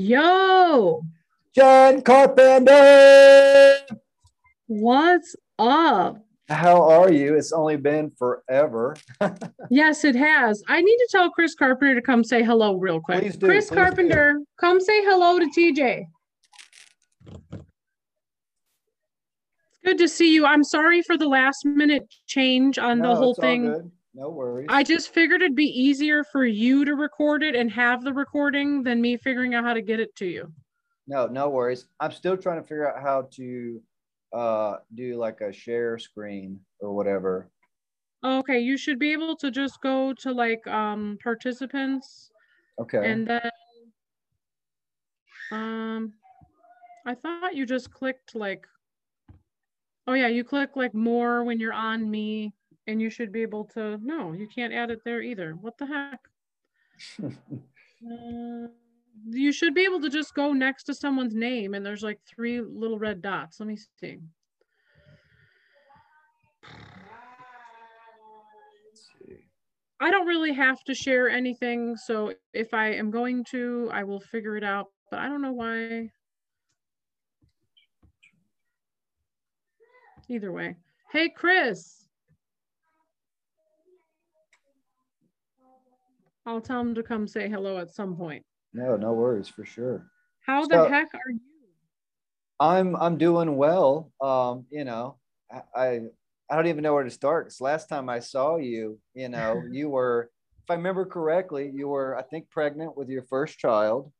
Yo, Jen Carpenter. what's up? How are you? It's only been forever. Yes, it has. I need to tell Chris Carpenter to come say hello real quick. Please do, Chris please do. Carpenter, come say hello to TJ. It's good to see you. I'm sorry for the last minute change on No, the whole thing. No worries. I just figured it'd be easier for you to record it and have the recording than me figuring out how to get it to you. no, no worries. I'm still trying to figure out how to uh do like a share screen or whatever. Okay, you should be able to just go to like um participants Okay. and then um I thought you just clicked like oh yeah, you click like more when you're on me and you should be able to no, you can't add it there either. What the heck? Uh, you should be able to just go next to someone's name and there's like three little red dots. Let me see. See. I don't really have to share anything, so if I am going to, I will figure it out, but I don't know why. Either way. Hey, Chris. I'll tell him to come say hello at some point. No, no worries for sure. How the heck are you? I'm I'm doing well. Um, you know, I I, I don't even know where to start. 'cause last time I saw you, you know, you were, if I remember correctly, you were I think pregnant with your first child.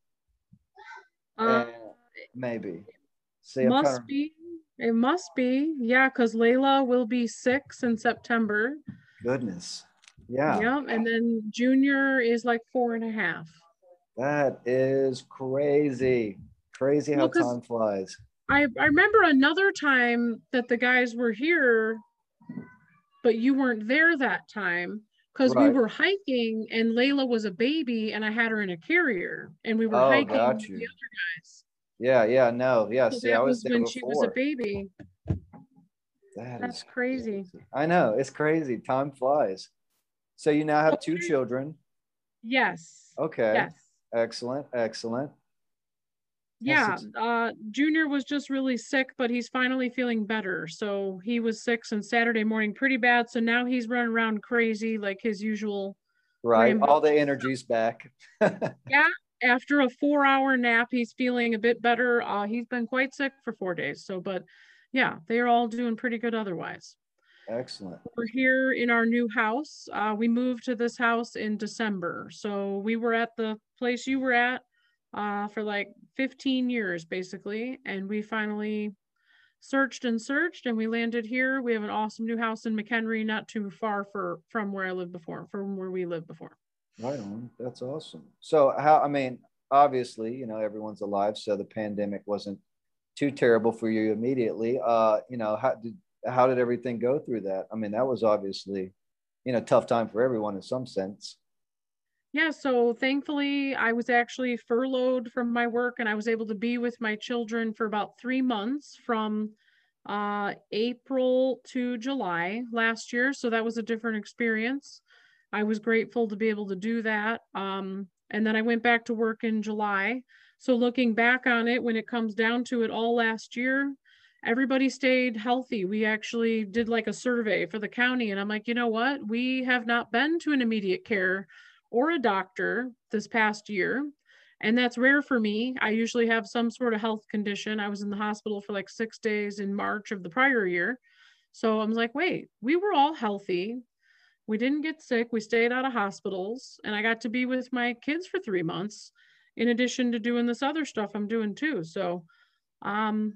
Uh, maybe. See, must to, be. It must be. Yeah, because Layla will be six in September. goodness. Yeah, Yep. And then Junior is like four and a half. that is crazy. Crazy how Well, time flies. I, I remember another time that the guys were here, but you weren't there that time because we were hiking and Layla was a baby and I had her in a carrier and we were Oh, hiking got with you. the other guys. Yeah, yeah, no, yeah. So See, I that was was there when before. she was a baby. That That's is crazy. I know it's crazy. Time flies. So you now have two children. Yes. Okay. Yes. Excellent. Excellent. Yeah. Uh, Junior was just really sick, but he's finally feeling better. So he was sick since Saturday morning, pretty bad. So now he's running around crazy like his usual Right. Rainbow. All the energy's back. Yeah. After a four hour nap, he's feeling a bit better. Uh, he's been quite sick for four days. So, but yeah, they're all doing pretty good otherwise. Excellent. We're here in our new house. Uh, we moved to this house in December. So we were at the place you were at uh, for like 15 years, basically. And we finally searched and searched and we landed here. We have an awesome new house in McHenry, not too far for, from where I lived before, from where we lived before. Right on. That's awesome. So how I mean, obviously, you know, everyone's alive, so the pandemic wasn't too terrible for you immediately. Uh, you know, how did how did everything go through that? I mean, that was obviously, you know, tough time for everyone in some sense. Yeah, so thankfully I was actually furloughed from my work and I was able to be with my children for about three months from uh, April to July last year. So that was a different experience. I was grateful to be able to do that. Um, and then I went back to work in July. So looking back on it, when it comes down to it all last year, everybody stayed healthy. We actually did like a survey for the county and I'm like, you know what? We have not been to an immediate care or a doctor this past year. And that's rare for me. I usually have some sort of health condition. I was in the hospital for like six days in March of the prior year. So I'm like, wait, we were all healthy. We didn't get sick. We stayed out of hospitals. And I got to be with my kids for three months, in addition to doing this other stuff I'm doing too. So, um,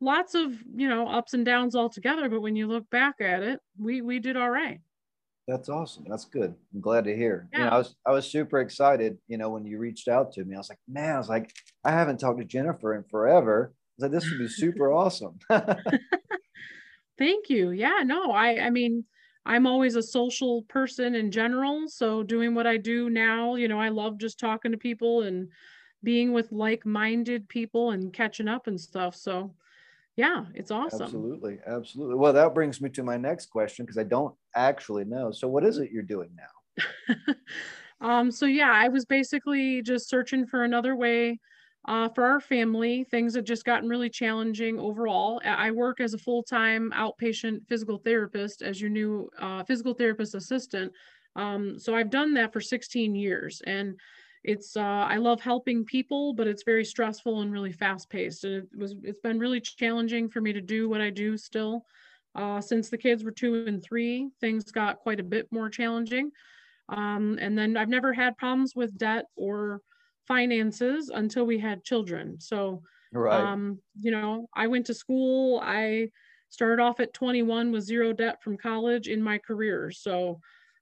lots of, you know, ups and downs altogether. But when you look back at it, we, we did all right. That's awesome. That's good. I'm glad to hear. You know, Yeah. I was I was super excited, you know, when you reached out to me. I was like, man, I was like, I haven't talked to Jennifer in forever. I was like, this would be super awesome. Thank you. Yeah, no, I I mean, I'm always a social person in general, so doing what I do now, you know, I love just talking to people and being with like-minded people and catching up and stuff. So, yeah, it's awesome. Absolutely. Absolutely. Well, that brings me to my next question because I don't actually know. So, what is it you're doing now? Um, so yeah, I was basically just searching for another way uh, for our family. Things had just gotten really challenging overall. I work as a full-time outpatient physical therapist as your new uh, physical therapist assistant. Um, so I've done that for 16 years and it's uh, I love helping people, but it's very stressful and really fast paced. And it was it's been really challenging for me to do what I do still. Uh, since the kids were two and three, things got quite a bit more challenging. Um, and then I've never had problems with debt or finances until we had children. So, right. um, you know, I went to school. I started off at 21 with zero debt from college in my career. So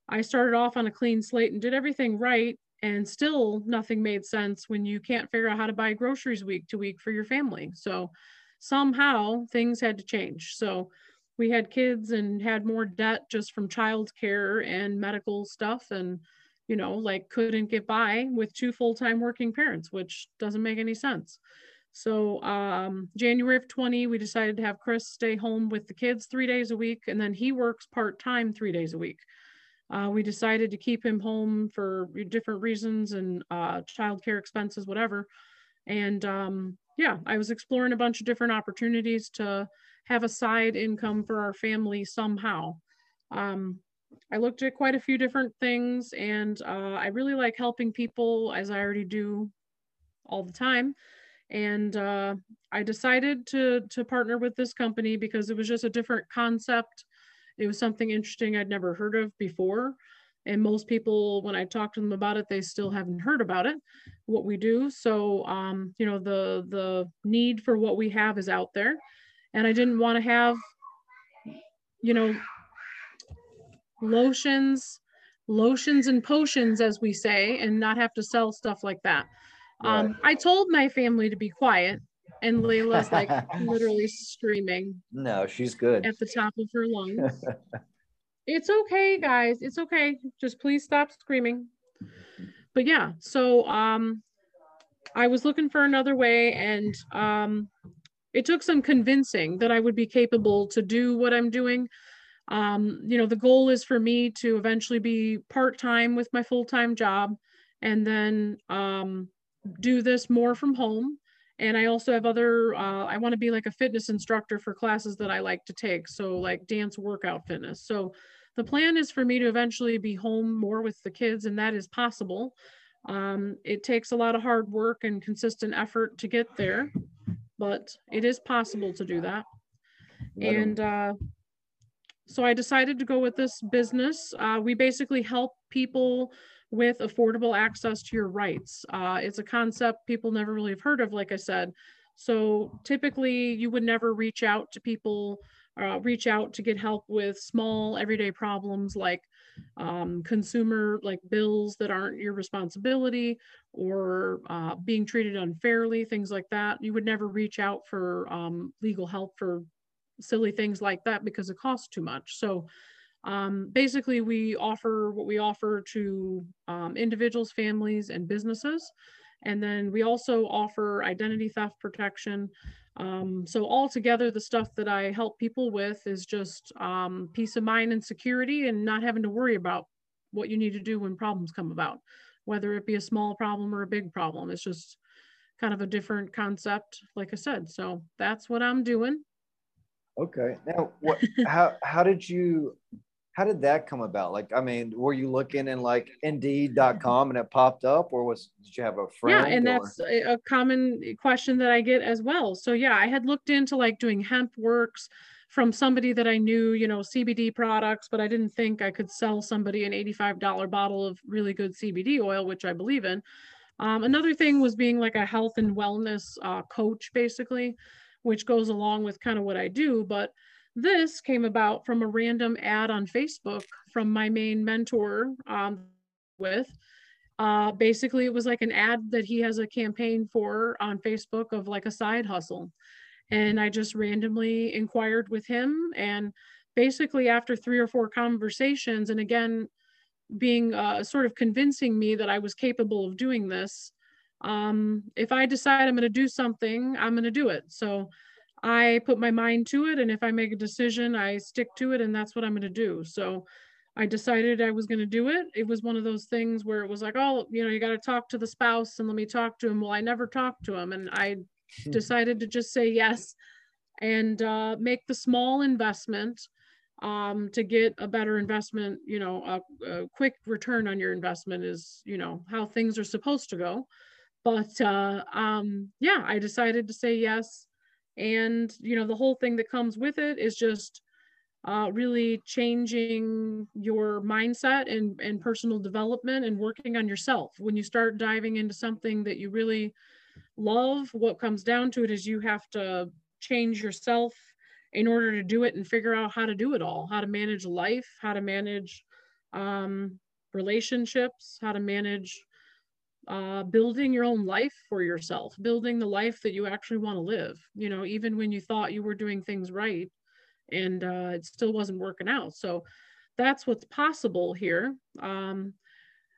I started off on a clean slate and did everything right. And still nothing made sense when you can't figure out how to buy groceries week to week for your family. So somehow things had to change. So we had kids and had more debt just from childcare and medical stuff and you know like couldn't get by with two full-time working parents which doesn't make any sense so um, january of 20 we decided to have chris stay home with the kids three days a week and then he works part-time three days a week uh, we decided to keep him home for different reasons and uh, childcare expenses whatever and um, yeah i was exploring a bunch of different opportunities to have a side income for our family somehow. Um, I looked at quite a few different things and uh, I really like helping people as I already do all the time. And uh, I decided to, to partner with this company because it was just a different concept. It was something interesting I'd never heard of before. And most people, when I talk to them about it, they still haven't heard about it, what we do. So, um, you know, the, the need for what we have is out there and I didn't want to have, you know, lotions, lotions and potions, as we say, and not have to sell stuff like that. Um. I told my family to be quiet, and Layla's like literally screaming. No, she's good. At the top of her lungs. it's okay, guys. It's okay. Just please stop screaming. But yeah, so um, I was looking for another way, and um, it took some convincing that I would be capable to do what I'm doing. Um, you know, the goal is for me to eventually be part time with my full time job and then um, do this more from home. And I also have other, uh, I want to be like a fitness instructor for classes that I like to take. So, like dance workout fitness. So, the plan is for me to eventually be home more with the kids, and that is possible. Um, it takes a lot of hard work and consistent effort to get there but it is possible to do that. And uh, so I decided to go with this business. Uh, we basically help people with affordable access to your rights. Uh, it's a concept people never really have heard of, like I said. So typically, you would never reach out to people, uh, reach out to get help with small everyday problems like um, consumer like bills that aren't your responsibility or uh, being treated unfairly, things like that. You would never reach out for um, legal help for silly things like that because it costs too much. So um, basically, we offer what we offer to um, individuals, families, and businesses. And then we also offer identity theft protection. Um, so altogether, the stuff that I help people with is just um, peace of mind and security and not having to worry about what you need to do when problems come about, whether it be a small problem or a big problem. It's just kind of a different concept, like I said. So that's what I'm doing. Okay. Now, what? how how did you how did that come about? Like, I mean, were you looking in like Indeed.com and it popped up, or was did you have a friend? Yeah, and or? that's a common question that I get as well. So yeah, I had looked into like doing hemp works from somebody that I knew, you know, CBD products, but I didn't think I could sell somebody an $85 bottle of really good CBD oil, which I believe in. Um, another thing was being like a health and wellness uh, coach, basically, which goes along with kind of what I do, but this came about from a random ad on Facebook from my main mentor um, with. Uh, basically, it was like an ad that he has a campaign for on Facebook of like a side hustle. And I just randomly inquired with him. And basically, after three or four conversations, and again, being uh, sort of convincing me that I was capable of doing this, um, if I decide I'm going to do something, I'm going to do it. So I put my mind to it. And if I make a decision, I stick to it. And that's what I'm going to do. So I decided I was going to do it. It was one of those things where it was like, oh, you know, you got to talk to the spouse and let me talk to him. Well, I never talked to him. And I decided to just say yes and uh, make the small investment um, to get a better investment. You know, a, a, quick return on your investment is, you know, how things are supposed to go. But uh, um, yeah, I decided to say yes. And, you know, the whole thing that comes with it is just uh, really changing your mindset and, and personal development and working on yourself. When you start diving into something that you really love, what comes down to it is you have to change yourself in order to do it and figure out how to do it all, how to manage life, how to manage um, relationships, how to manage uh, building your own life for yourself, building the life that you actually want to live. You know, even when you thought you were doing things right, and uh, it still wasn't working out. So that's what's possible here. Um,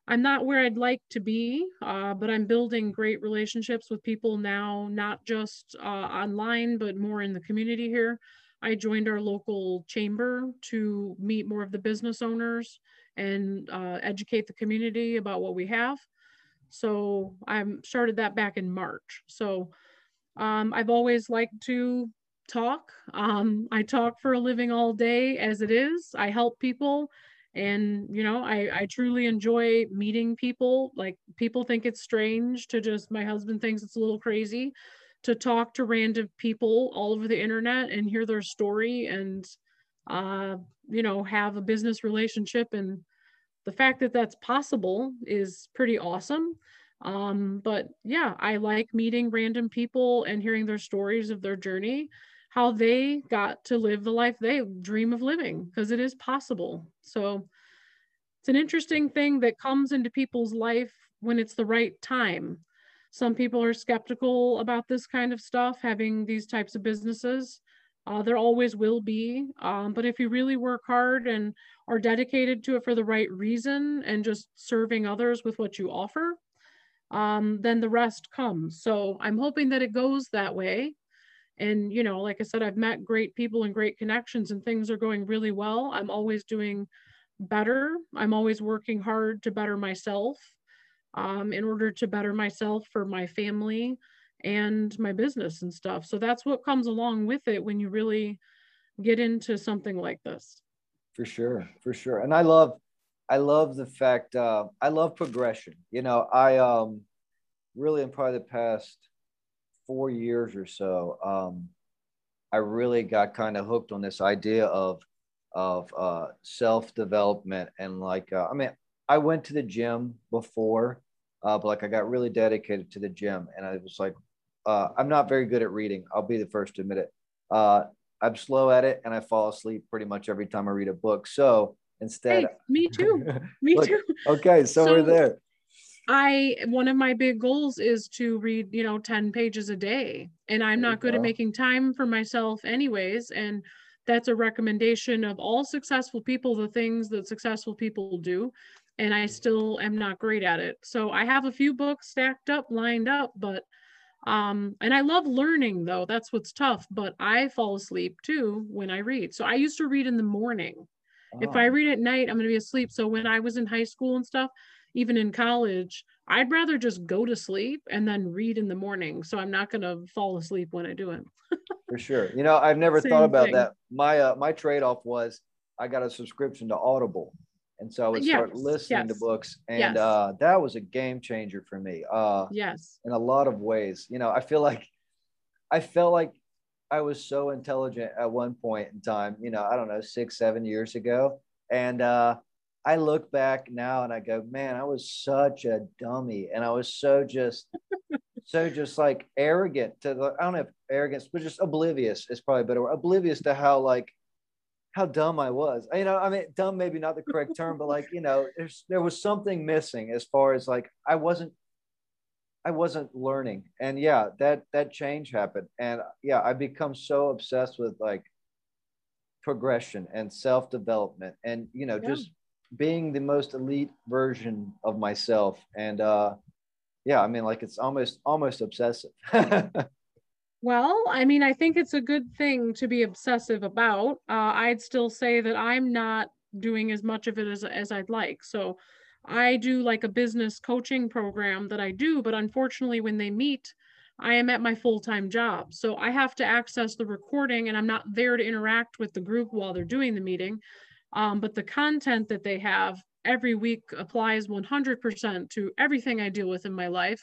I'm not where I'd like to be, uh, but I'm building great relationships with people now, not just uh, online, but more in the community here. I joined our local chamber to meet more of the business owners and uh, educate the community about what we have. So I started that back in March. So um, I've always liked to talk. Um, I talk for a living all day as it is. I help people and you know I, I truly enjoy meeting people like people think it's strange to just my husband thinks it's a little crazy to talk to random people all over the internet and hear their story and uh, you know have a business relationship and the fact that that's possible is pretty awesome um, but yeah i like meeting random people and hearing their stories of their journey how they got to live the life they dream of living because it is possible. So it's an interesting thing that comes into people's life when it's the right time. Some people are skeptical about this kind of stuff, having these types of businesses. Uh, there always will be. Um, but if you really work hard and are dedicated to it for the right reason and just serving others with what you offer, um, then the rest comes. So I'm hoping that it goes that way and you know like i said i've met great people and great connections and things are going really well i'm always doing better i'm always working hard to better myself um, in order to better myself for my family and my business and stuff. So that's what comes along with it when you really get into something like this. For sure for sure. And i love i love the fact uh, i love progression. You know i um really in probably the past four years or so, um, I really got kind of hooked on this idea of of uh, self development and like uh, I mean I went to the gym before, uh, but like I got really dedicated to the gym and I was like uh, I'm not very good at reading. I'll be the first to admit it. Uh, I'm slow at it and I fall asleep pretty much every time I read a book. So instead, hey, me too. Me look, too. Okay, so, so we're there. I one of my big goals is to read, you know, 10 pages a day. And I'm not good go. at making time for myself anyways. And that's a recommendation of all successful people, the things that successful people do. And I still am not great at it. So I have a few books stacked up, lined up, but um, and I love learning though. That's what's tough, but I fall asleep too when I read. So I used to read in the morning. Oh. If I oh. read at night, I'm going to be asleep. So when I was in high school and stuff, even in college, I'd rather just go to sleep and then read in the morning. So I'm not going to fall asleep when I do it. For sure. You know, I've never Same thought about thing. that. My uh, my trade off was I got a subscription to Audible. And so I would yes. start listening yes. to books. And yes. uh, that was a game changer for me. Uh, yes. In a lot of ways. You know, I feel like I felt like I was so intelligent at one point in time, you know, I don't know, six, seven years ago. And uh, I look back now and I go, man, I was such a dummy. And I was so just, so just like arrogant to the, I don't have arrogance, but just oblivious is probably better. Word, Oblivious to how like, how dumb I was. You know, I mean, dumb maybe not the correct term, but like, you know, there's, there was something missing as far as like, I wasn't, I wasn't learning. And yeah, that, that change happened. And yeah, I become so obsessed with like progression and self-development and, you know, yeah. just being the most elite version of myself and uh yeah i mean like it's almost almost obsessive well i mean i think it's a good thing to be obsessive about uh, i'd still say that i'm not doing as much of it as, as I'd like. So I do like a business coaching program that I do, but unfortunately, when they meet, I am at my full time job. So I have to access the recording and I'm not there to interact with the group while they're doing the meeting. Um, but the content that they have every week applies 100% to everything I deal with in my life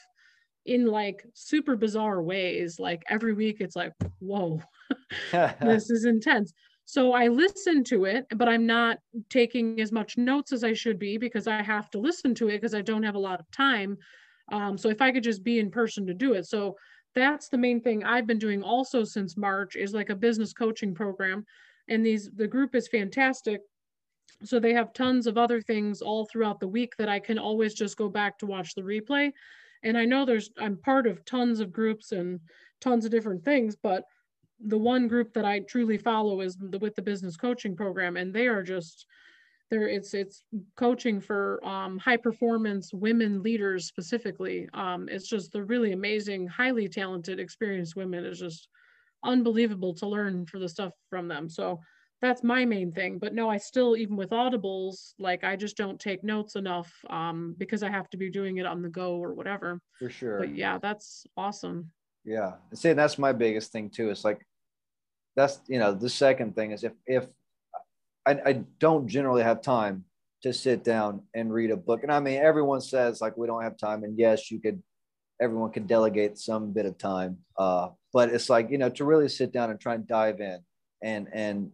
in like super bizarre ways. Like every week, it's like, whoa, this is intense. So I listen to it, but I'm not taking as much notes as I should be because I have to listen to it because I don't have a lot of time. Um, so if I could just be in person to do it. So that's the main thing I've been doing also since March is like a business coaching program. And these the group is fantastic. So they have tons of other things all throughout the week that I can always just go back to watch the replay. And I know there's I'm part of tons of groups and tons of different things, but the one group that I truly follow is the, with the business coaching program, and they are just there. It's it's coaching for um, high performance women leaders specifically. Um, it's just they're really amazing, highly talented, experienced women. It's just unbelievable to learn for the stuff from them. So that's my main thing. But no, I still even with audibles, like I just don't take notes enough um, because I have to be doing it on the go or whatever. For sure. But yeah, that's awesome. Yeah. And see, that's my biggest thing too. It's like that's you know the second thing is if if I, I don't generally have time to sit down and read a book and i mean everyone says like we don't have time and yes you could everyone could delegate some bit of time uh, but it's like you know to really sit down and try and dive in and and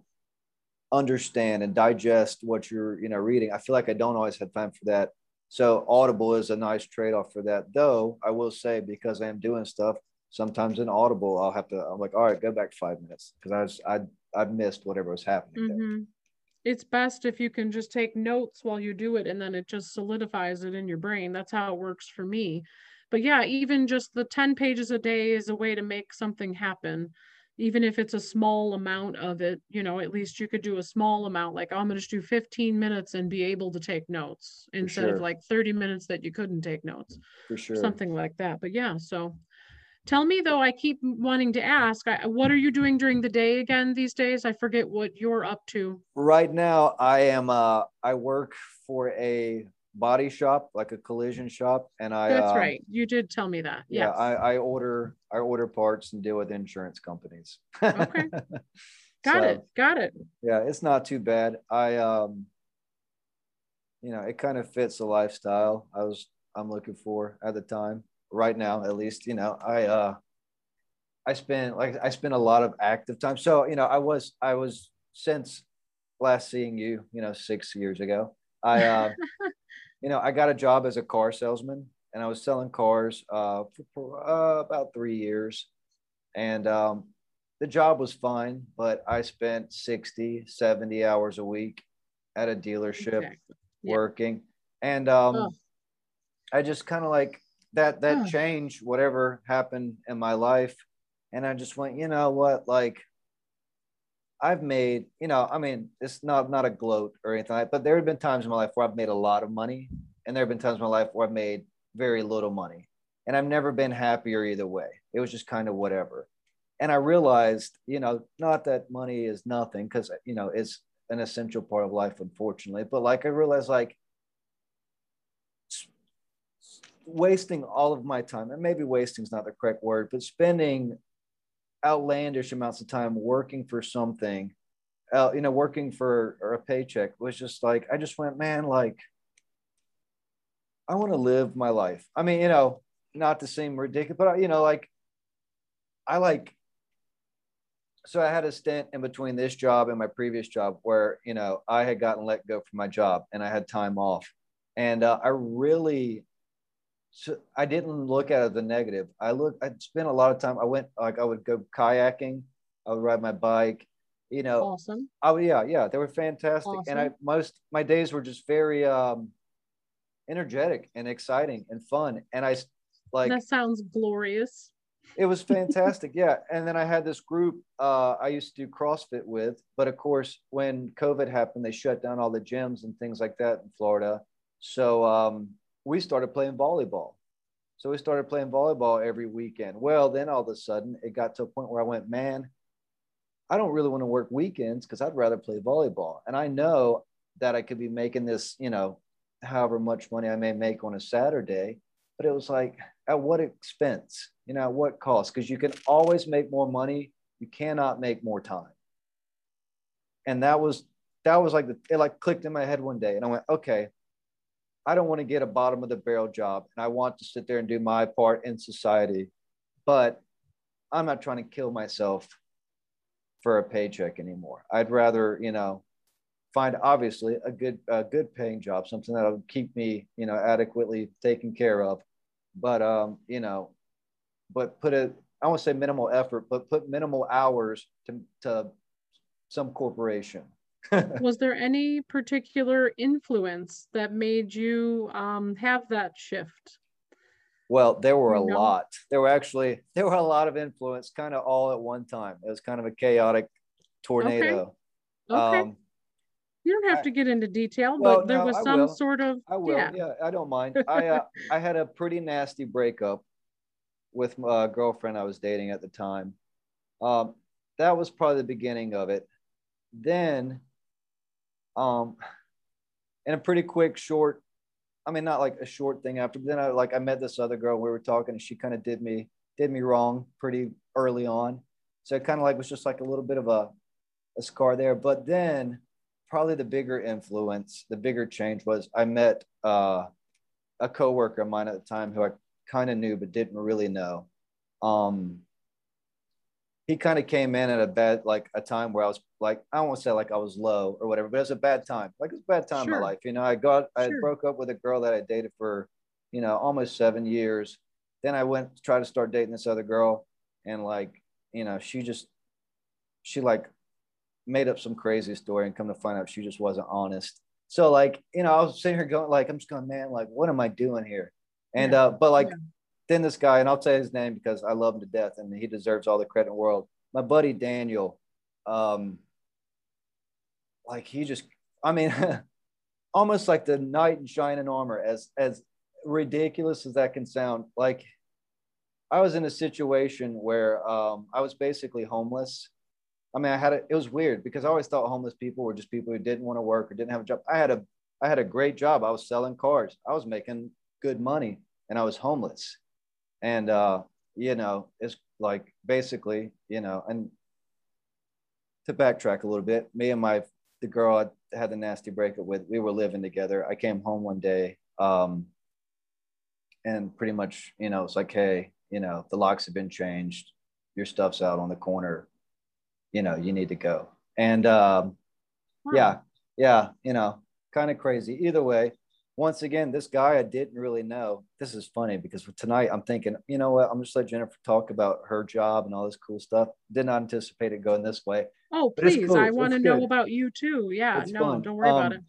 understand and digest what you're you know reading. I feel like i don't always have time for that. So audible is a nice trade-off for that though i will say because i am doing stuff sometimes in audible i'll have to i'm like all right go back five minutes because i was i i've missed whatever was happening mm-hmm. it's best if you can just take notes while you do it and then it just solidifies it in your brain. That's how it works for me. But yeah even just the 10 pages a day is a way to make something happen even if it's a small amount of it you know at least you could do a small amount like i'm going to just do 15 minutes and be able to take notes instead sure. of like 30 minutes that you couldn't take notes for sure something like that but yeah so Tell me though, I keep wanting to ask, what are you doing during the day again these days? I forget what you're up to. Right now, I am. Uh, I work for a body shop, like a collision shop, and I. That's uh, right. You did tell me that. Yeah, yes. I, I order I order parts and deal with insurance companies. okay. Got so, it. Got it. Yeah, it's not too bad. I um, you know, it kind of fits the lifestyle I was I'm looking for at the time right now at least you know i uh i spend like i spend a lot of active time so you know i was i was since last seeing you you know six years ago i uh you know i got a job as a car salesman and i was selling cars uh for, for uh, about three years and um the job was fine but i spent 60 70 hours a week at a dealership exactly. yeah. working and um oh. i just kind of like that that huh. change whatever happened in my life and i just went you know what like i've made you know i mean it's not not a gloat or anything like but there have been times in my life where i've made a lot of money and there have been times in my life where i've made very little money and i've never been happier either way. It was just kind of whatever. And i realized you know not that money is nothing because you know it's an essential part of life unfortunately but like i realized like wasting all of my time, and maybe wasting is not the correct word, but spending outlandish amounts of time working for something, uh, you know, working for a paycheck was just like, I just went, man, like, I want to live my life. I mean, you know, not to seem ridiculous, but, you know, like, I like, so I had a stint in between this job and my previous job where, you know, I had gotten let go from my job and I had time off. And uh, I really so I didn't look at it the negative. I look, I spent a lot of time. I went like I would go kayaking. I would ride my bike. You know, awesome. Oh yeah, yeah, they were fantastic. Awesome. And I most my days were just very um, energetic and exciting and fun. And I like that sounds glorious. It was fantastic, yeah. And then I had this group uh, I used to do CrossFit with, but of course, when COVID happened, they shut down all the gyms and things like that in Florida. So um, we started playing volleyball. So we started playing volleyball every weekend. Well, then all of a sudden it got to a point where I went, man, I don't really want to work weekends because I'd rather play volleyball. And I know that I could be making this, you know, however much money I may make on a Saturday. But it was like, at what expense? You know, at what cost? Because you can always make more money. You cannot make more time. And that was that was like the it like clicked in my head one day. And I went, okay, I don't want to get a bottom of the barrel job and I want to sit there and do my part in society. But I'm not trying to kill myself for a paycheck anymore. I'd rather, you know, find obviously a good a good paying job, something that'll keep me, you know, adequately taken care of. But um, you know, but put a I won't say minimal effort, but put minimal hours to to some corporation. was there any particular influence that made you um, have that shift? Well, there were a no. lot. There were actually there were a lot of influence, kind of all at one time. It was kind of a chaotic tornado. Okay. okay. Um, you don't have to get into detail, well, but there no, was some sort of. I will. Yeah, yeah I don't mind. I uh, I had a pretty nasty breakup with my girlfriend I was dating at the time. Um, that was probably the beginning of it. Then, um, in a pretty quick, short, I mean, not like a short thing after, but then I like I met this other girl. We were talking, and she kind of did me did me wrong pretty early on. So it kind of like was just like a little bit of a a scar there. But then probably the bigger influence, the bigger change was I met uh, a coworker of mine at the time who I kind of knew but didn't really know. Um, he kind of came in at a bad, like a time where I was like, I don't want to say like I was low or whatever, but it was a bad time. Like it was a bad time sure. in my life. You know, I got, I sure. broke up with a girl that I dated for, you know, almost seven years. Then I went to try to start dating this other girl, and like, you know, she just, she like made up some crazy story and come to find out she just wasn't honest. So like, you know, I was sitting here going like, I'm just going, man, like, what am I doing here? And yeah. uh, but like yeah. Then this guy, and I'll say his name because I love him to death and he deserves all the credit in the world. My buddy Daniel, um, like he just, I mean, almost like the knight in shining armor, as as ridiculous as that can sound. Like I was in a situation where um, I was basically homeless I mean, I had a, it was weird because I always thought homeless people were just people who didn't want to work or didn't have a job. I had a, I had a great job. I was selling cars. I was making good money and I was homeless. And, uh, you know, it's like basically, you know, and to backtrack a little bit, me and my, the girl I had the nasty breakup with, we were living together. I came home one day, um, and pretty much, you know, it's like, hey, you know, the locks have been changed. Your stuff's out on the corner you know, you need to go. And um, wow. yeah, yeah, you know, kind of crazy. Either way, once again, this guy I didn't really know. This is funny because tonight I'm thinking, you know what? I'm just let Jennifer talk about her job and all this cool stuff. Did not anticipate it going this way. Oh, please. Cool. I want to know about you too. Yeah, it's no, fun. don't worry um, about it.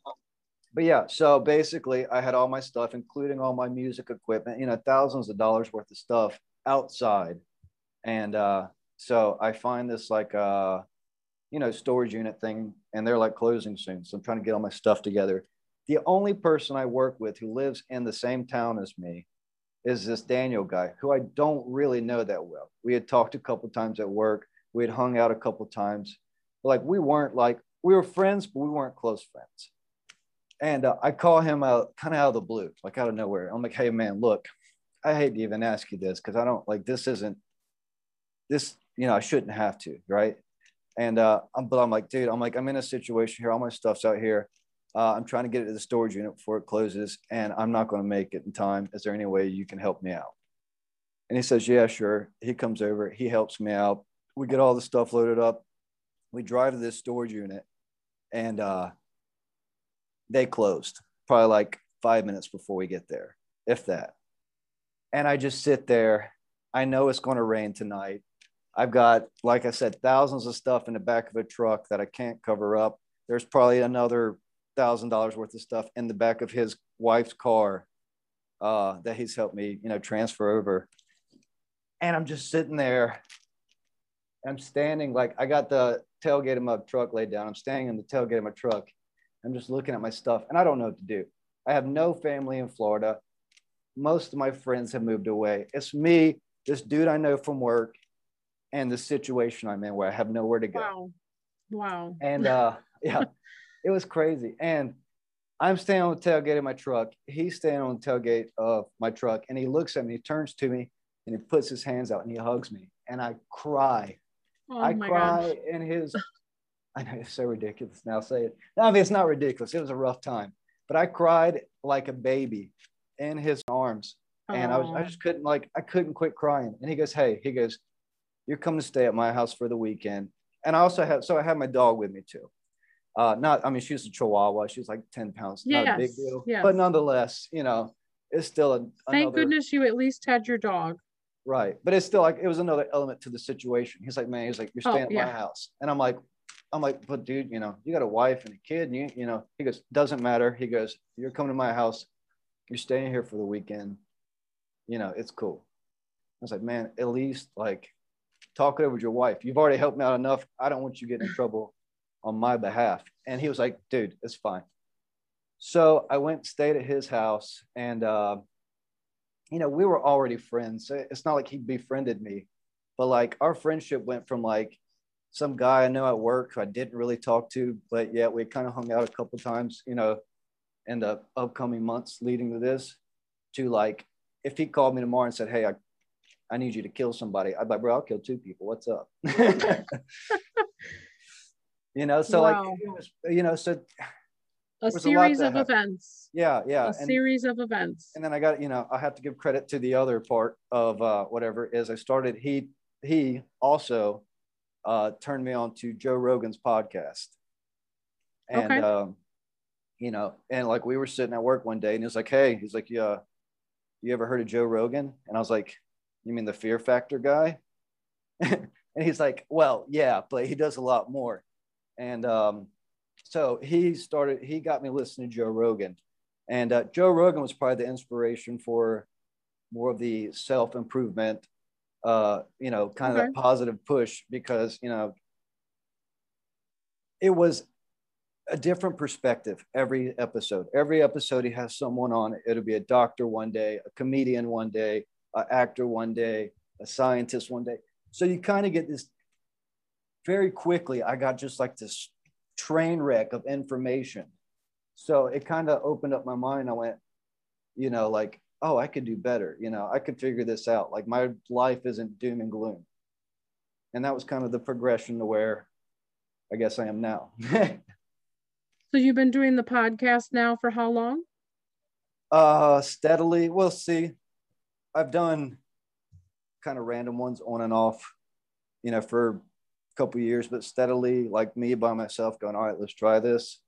But yeah, so basically, I had all my stuff, including all my music equipment, you know, thousands of dollars worth of stuff outside. And uh, so I find this like uh, you know, storage unit thing, and they're like closing soon. So I'm trying to get all my stuff together. The only person I work with who lives in the same town as me is this Daniel guy who I don't really know that well. We had talked a couple times at work. We had hung out a couple times. Like we weren't like we were friends, but we weren't close friends. And uh, I call him out kind of out of the blue, like out of nowhere. I'm like, hey man, look, I hate to even ask you this because I don't like this isn't this you know, I shouldn't have to, right? And uh, but I'm like, dude, I'm like, I'm in a situation here. All my stuff's out here. Uh, I'm trying to get it to the storage unit before it closes, and I'm not going to make it in time. Is there any way you can help me out? And he says, yeah, sure. He comes over. He helps me out. We get all the stuff loaded up. We drive to this storage unit, and uh, they closed probably like five minutes before we get there, if that. And I just sit there. I know it's going to rain tonight. I've got, like I said, thousands of stuff in the back of a truck that I can't cover up. There's probably another thousand dollars worth of stuff in the back of his wife's car uh, that he's helped me, you know, transfer over. And I'm just sitting there. I'm standing like I got the tailgate of my truck laid down. I'm standing in the tailgate of my truck. I'm just looking at my stuff and I don't know what to do. I have no family in Florida. Most of my friends have moved away. It's me, this dude I know from work, and the situation I'm in where I have nowhere to go. Wow. Wow. And uh, yeah. It was crazy. And I'm standing on the tailgate of my truck. He's standing on the tailgate of my truck, and he looks at me, he turns to me, and he puts his hands out and he hugs me, and I cry. Oh I cry gosh. in his. I know it's so ridiculous now. Say it. No, I mean it's not ridiculous. It was a rough time, but I cried like a baby in his arms, oh. and I was I Oh. just couldn't like I couldn't quit crying. And he goes, "Hey," he goes, "You're coming to stay at my house for the weekend." And I also had so I had my dog with me too. Uh, not I mean she was a Chihuahua. She was like ten pounds. Not a big deal, yes. but nonetheless, you know, it's still a, Thank another goodness you at least had your dog. right. But it's still like it was another element to the situation. He's like, "Man," he's like, "You're Oh, staying at yeah. my house," and I'm like. I'm like, but dude, you know, you got a wife and a kid, and you, you know, he goes, doesn't matter. He goes, you're coming to my house, you're staying here for the weekend, you know, it's cool. I was like, man, at least like talk it over with your wife. You've already helped me out enough. I don't want you getting in trouble on my behalf. And he was like, dude, it's fine. So I went, stayed at his house, and uh, you know, we were already friends. It's not like he befriended me, but like our friendship went from like some guy I know at work who I didn't really talk to, but yet we kind of hung out a couple times, you know, in the upcoming months leading to this, to like if he called me tomorrow and said, Hey, I, I need you to kill somebody, I'd be like, bro, I'll kill two people. What's up? you know, so Wow. like, it was, you know, so A was a series of happened. events. yeah, yeah. A And, series of events. and then I got, you know, I have to give credit to the other part of uh, whatever is I started. He he also uh, turned me on to Joe Rogan's podcast, and Okay. um, you know, and like we were sitting at work one day, and he was like, "Hey," he's like, "Yeah, you ever heard of Joe Rogan?" And I was like, "You mean the Fear Factor guy?" and he's like, "Well, yeah, but he does a lot more." And um, so he started. He got me listening to Joe Rogan, and uh, Joe Rogan was probably the inspiration for more of the self improvement, uh, you know, kind of Okay. that positive push because you know it was a different perspective every episode. Every episode he has someone on. It'll be a doctor one day, a comedian one day, an actor one day, a scientist one day. So you kind of get this very quickly. I got just like this train wreck of information. So it kind of opened up my mind. I went, you know, like, oh, I could do better. You know, I could figure this out. Like my life isn't doom and gloom. And that was kind of the progression to where I guess I am now. So you've been doing the podcast now for how long? uh, steadily, we'll see. I've done kind of random ones on and off, you know, for couple of years, but steadily, like me by myself, going, all right, let's try this.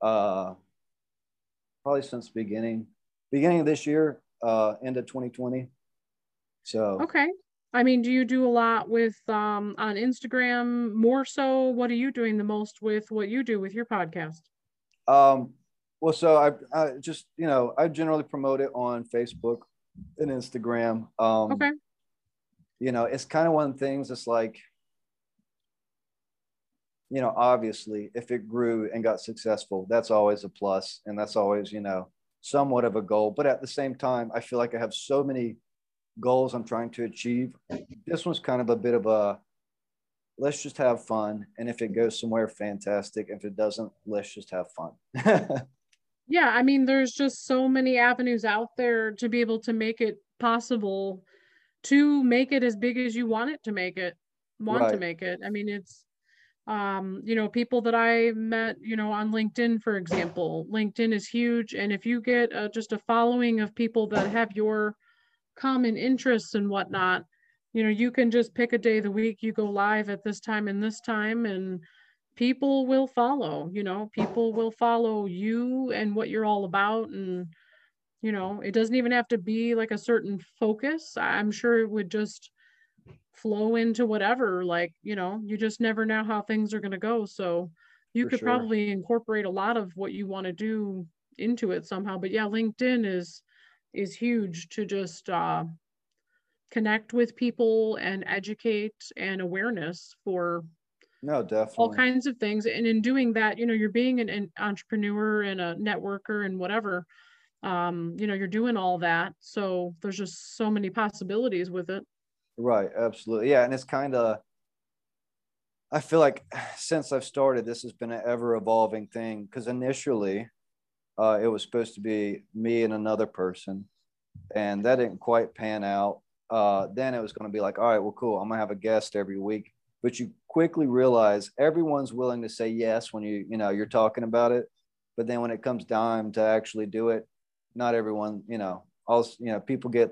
Uh, probably since beginning, beginning of this year, uh, end of 2020. So Okay. I mean, do you do a lot with um on Instagram more so? What are you doing the most with what you do with your podcast? Um, well, so I, I just, you know, I generally promote it on Facebook and Instagram. Um, Okay. You know, it's kind of one of the things It's like, you know, obviously, if it grew and got successful, that's always a plus, and that's always, you know, somewhat of a goal. But at the same time, I feel like I have so many goals I'm trying to achieve. This one's kind of a bit of a let's just have fun. And if it goes somewhere, fantastic. If it doesn't, let's just have fun. Yeah, I mean, there's just so many avenues out there to be able to make it possible to make it as big as you want it to make it, want to make it. I mean, it's um, you know, people that I met, you know, on LinkedIn, for example. LinkedIn is huge, and if you get uh, just a following of people that have your common interests and whatnot, you know, you can just pick a day of the week, you go live at this time and this time, and people will follow, you know, people will follow you and what you're all about. And, you know, it doesn't even have to be like a certain focus. I'm sure it would just flow into whatever, like, you know, you just never know how things are going to go. So you For could sure. probably incorporate a lot of what you want to do into it somehow. But yeah, LinkedIn is is huge to just uh connect with people and educate and awareness for no, definitely all kinds of things and in doing that you know you're being an, an entrepreneur and a networker and whatever um you know you're doing all that so there's just so many possibilities with it Right, absolutely. Yeah, and it's kind of I feel like since I've started, this has been an ever evolving thing. Because initially, uh, it was supposed to be me and another person, and that didn't quite pan out. Uh, then it was going to be like, all right, well, cool. I'm gonna have a guest every week. But you quickly realize everyone's willing to say yes when you you know you're talking about it, but then when it comes time to actually do it, not everyone you know. Also, you know, people get,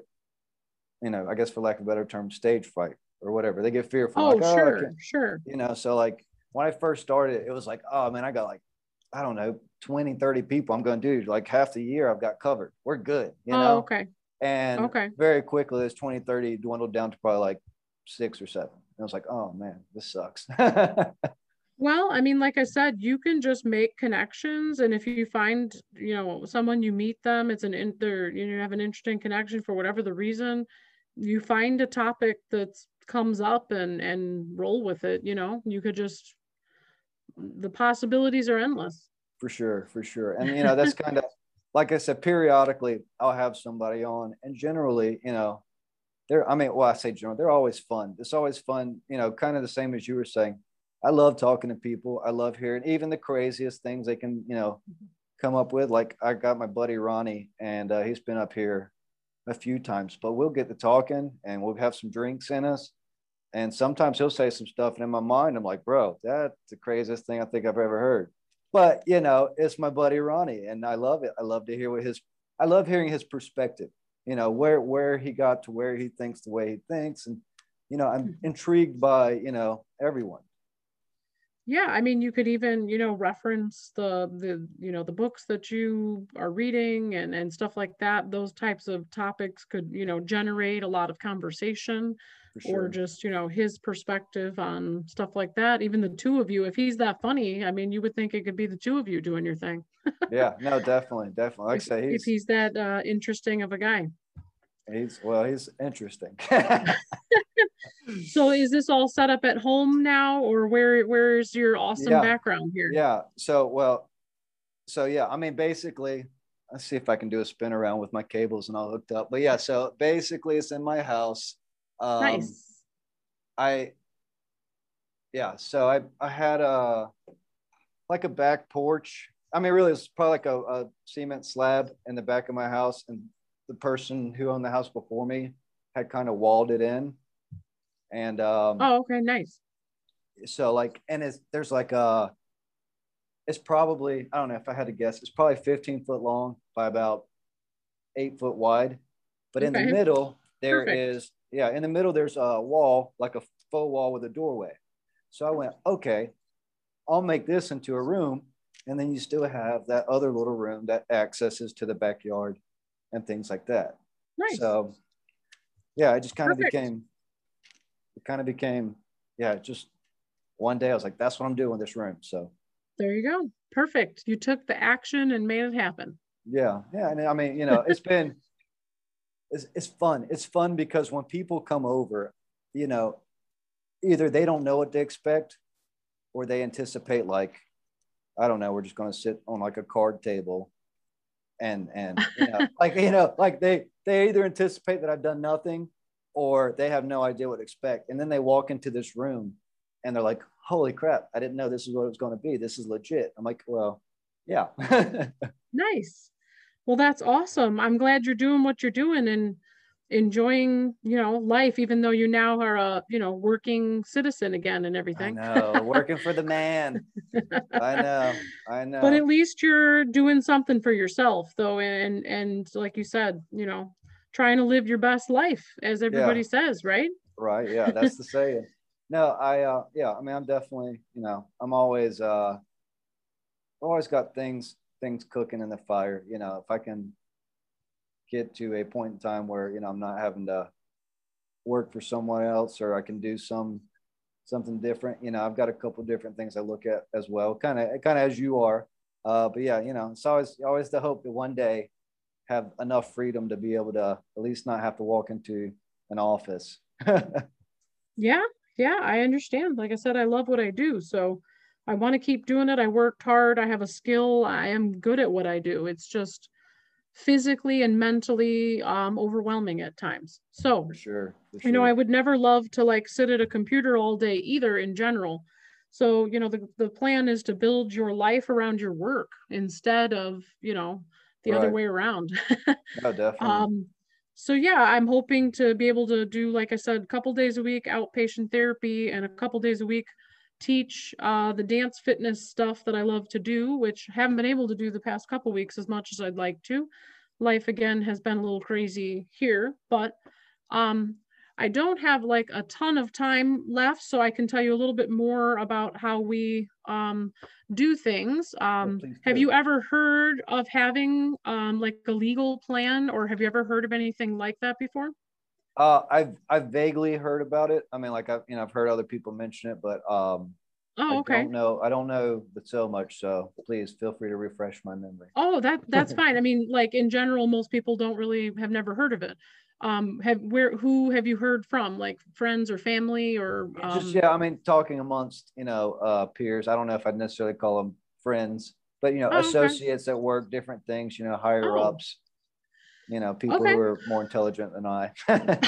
you know, I guess for lack of a better term, stage fright or whatever. They get fearful. Oh, like, oh sure, sure. You know, so like when I first started, it was like, oh man, I got like, I don't know, 20, 30 people. I'm going to do like half the year I've got covered. We're good. You oh, know? okay. And okay. very quickly, this 20, 30 dwindled down to probably like six or seven. And I was like, oh man, this sucks. well, I mean, like I said, you can just make connections. And if you find, you know, someone you meet them, it's an, in, they're, you know, have an interesting connection for whatever the reason, you find a topic that comes up and and roll with it you know? You could just the possibilities are endless. For sure for sure. And you know that's kind of like i said periodically i'll have somebody on and generally you know they're i mean well i say general they're always fun. It's always fun you know kind of the same as you were saying. I love talking to people. I love hearing even the craziest things they can you know come up with. Like i got my buddy ronnie and uh, he's been up here a few times, but we'll get to talking and we'll have some drinks in us. And sometimes he'll say some stuff, and in my mind, I'm like, bro, that's the craziest thing I think I've ever heard. But you know, it's my buddy Ronnie, and I love it. I love to hear what his I love hearing his perspective, you know, where where he got to where he thinks the way he thinks. And, you know, I'm mm-hmm. intrigued by, you know, everyone yeah i mean you could even you know reference the the you know the books that you are reading and and stuff like that. Those types of topics could you know generate a lot of conversation sure. or just you know his perspective on stuff like that. Even the two of you if he's that funny i mean you would think it could be the two of you doing your thing. Yeah no definitely definitely. Like if, I say he's, if he's that uh, interesting of a guy. He's well he's interesting so is this all set up at home now or where where's your awesome yeah. background here? Yeah so well so yeah i mean basically let's see if i can do a spin around with my cables and all hooked up. But yeah so basically it's in my house. Um, nice. I yeah so i i had a like a back porch. I mean really it's probably like a, a cement slab in the back of my house and the person who owned the house before me had kind of walled it in and um, oh, okay, nice. So like, and it's there's like a, it's probably I don't know if I had to guess, it's probably 15 foot long by about eight foot wide, but okay. in the middle there Perfect. is yeah, in the middle there's a wall like a faux wall with a doorway. So I went okay, I'll make this into a room, and then you still have that other little room that accesses to the backyard and things like that. Nice. So yeah, I just kind of became it kind of became, yeah, just one day I was like, that's what I'm doing in this room. So there you go. Perfect. You took the action and made it happen. Yeah. Yeah. And I mean, you know, it's been, it's, it's fun. It's fun because when people come over, you know, either they don't know what to expect or they anticipate like, I don't know, we're just going to sit on like a card table and, and, you know, like, you know, like they, they either anticipate that I've done nothing or they have no idea what to expect. And then they walk into this room and they're like, holy crap, I didn't know this is what it was going to be. This is legit. I'm like, well, yeah. nice. Well, that's awesome. I'm glad you're doing what you're doing and enjoying, you know, life, even though you now are a, you know, working citizen again and everything. I know, working for the man. I know, I know. But at least you're doing something for yourself though. And, and like you said, you know, trying to live your best life, as everybody yeah. says, right? Right. Yeah, that's the saying. No, I uh yeah, I mean I'm definitely, you know, I'm always uh always got things things cooking in the fire. You know, if I can get to a point in time where, you know, I'm not having to work for someone else or I can do some something different. You know, I've got a couple different things I look at as well, kind of kind of as you are. Uh, but yeah, you know, it's always always the hope that one day have enough freedom to be able to at least not have to walk into an office. yeah, yeah, I understand. Like I said, I love what I do. So I want to keep doing it. I worked hard. I have a skill. I am good at what I do. It's just physically and mentally um, overwhelming at times. So for sure, for sure, you know, I would never love to like sit at a computer all day either in general. So, you know, the, the plan is to build your life around your work instead of, you know, the right. other way around. no, definitely. Um, so yeah, I'm hoping to be able to do, like I said, a couple days a week outpatient therapy and a couple days a week teach uh, the dance fitness stuff that I love to do, which I haven't been able to do the past couple weeks as much as I'd like to. Life again has been a little crazy here, but um, I don't have like a ton of time left, so I can tell you a little bit more about how we um, do things. Um, have you ever heard of having um, like a legal plan, or have you ever heard of anything like that before? Uh, I've I've vaguely heard about it. I mean, like I've you know I've heard other people mention it, but um, oh okay. I don't know. I don't know but so much. So please feel free to refresh my memory. Oh, that that's fine. I mean, like in general, most people don't really have never heard of it um have where who have you heard from like friends or family or um... just yeah i mean talking amongst you know uh peers i don't know if i'd necessarily call them friends but you know oh, associates okay. that work different things you know higher oh. ups you know people okay. who are more intelligent than i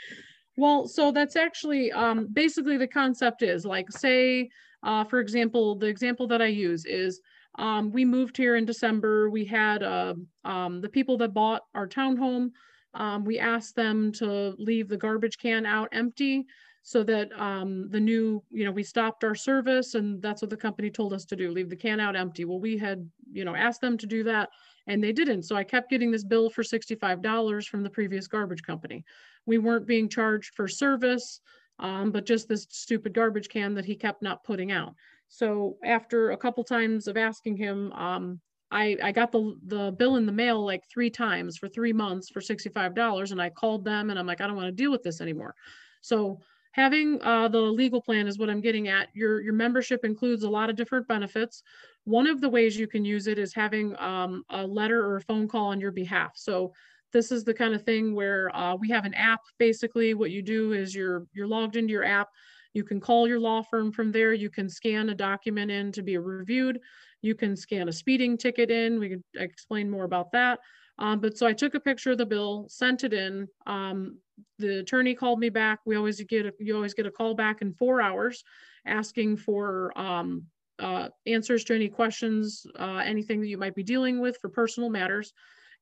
well so that's actually um basically the concept is like say uh for example the example that i use is um, we moved here in December. We had uh, um, the people that bought our townhome um, we asked them to leave the garbage can out empty so that um, the new, you know, we stopped our service and that's what the company told us to do, leave the can out empty. Well, we had, you know, asked them to do that and they didn't. So I kept getting this bill for $65 from the previous garbage company. We weren't being charged for service, um, but just this stupid garbage can that he kept not putting out. So after a couple times of asking him, um, I, I got the the bill in the mail like three times for three months for $65 and I called them and I'm like, I don't want to deal with this anymore. So having uh, the legal plan is what I'm getting at. Your, your membership includes a lot of different benefits. One of the ways you can use it is having um, a letter or a phone call on your behalf. So this is the kind of thing where uh, we have an app. Basically, what you do is you're you're logged into your app. You can call your law firm from there. You can scan a document in to be reviewed. You can scan a speeding ticket in. We could explain more about that. Um, but so I took a picture of the bill, sent it in. Um, the attorney called me back. We always get a, you always get a call back in four hours, asking for um, uh, answers to any questions, uh, anything that you might be dealing with for personal matters.